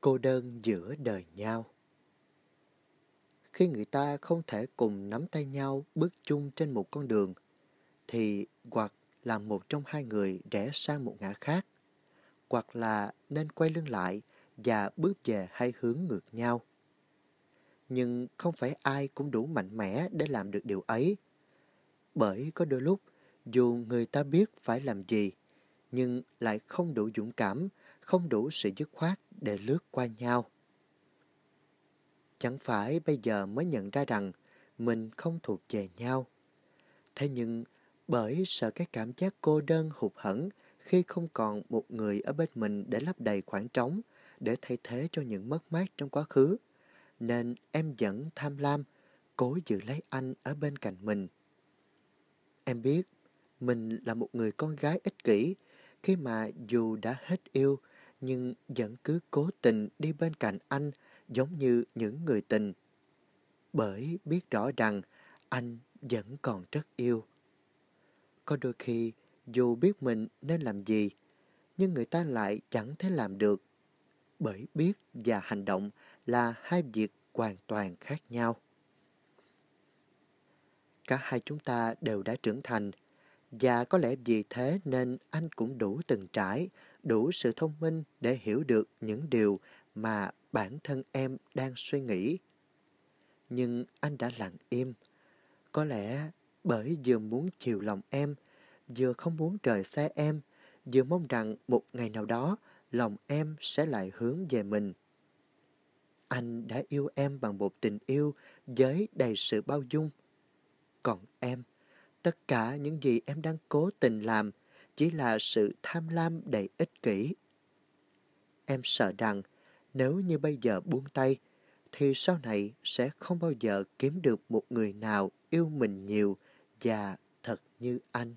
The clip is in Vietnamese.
cô đơn giữa đời nhau. Khi người ta không thể cùng nắm tay nhau bước chung trên một con đường, thì hoặc là một trong hai người rẽ sang một ngã khác, hoặc là nên quay lưng lại và bước về hai hướng ngược nhau. Nhưng không phải ai cũng đủ mạnh mẽ để làm được điều ấy. Bởi có đôi lúc, dù người ta biết phải làm gì, nhưng lại không đủ dũng cảm, không đủ sự dứt khoát để lướt qua nhau. Chẳng phải bây giờ mới nhận ra rằng mình không thuộc về nhau. Thế nhưng bởi sợ cái cảm giác cô đơn hụt hẫng khi không còn một người ở bên mình để lấp đầy khoảng trống, để thay thế cho những mất mát trong quá khứ, nên em vẫn tham lam, cố giữ lấy anh ở bên cạnh mình. Em biết, mình là một người con gái ích kỷ, khi mà dù đã hết yêu, nhưng vẫn cứ cố tình đi bên cạnh anh giống như những người tình. Bởi biết rõ rằng anh vẫn còn rất yêu. Có đôi khi, dù biết mình nên làm gì, nhưng người ta lại chẳng thể làm được. Bởi biết và hành động là hai việc hoàn toàn khác nhau. Cả hai chúng ta đều đã trưởng thành, và có lẽ vì thế nên anh cũng đủ từng trải, đủ sự thông minh để hiểu được những điều mà bản thân em đang suy nghĩ. Nhưng anh đã lặng im. Có lẽ bởi vừa muốn chiều lòng em, vừa không muốn rời xa em, vừa mong rằng một ngày nào đó lòng em sẽ lại hướng về mình. Anh đã yêu em bằng một tình yêu với đầy sự bao dung. Còn em, tất cả những gì em đang cố tình làm chỉ là sự tham lam đầy ích kỷ. Em sợ rằng nếu như bây giờ buông tay, thì sau này sẽ không bao giờ kiếm được một người nào yêu mình nhiều và thật như anh.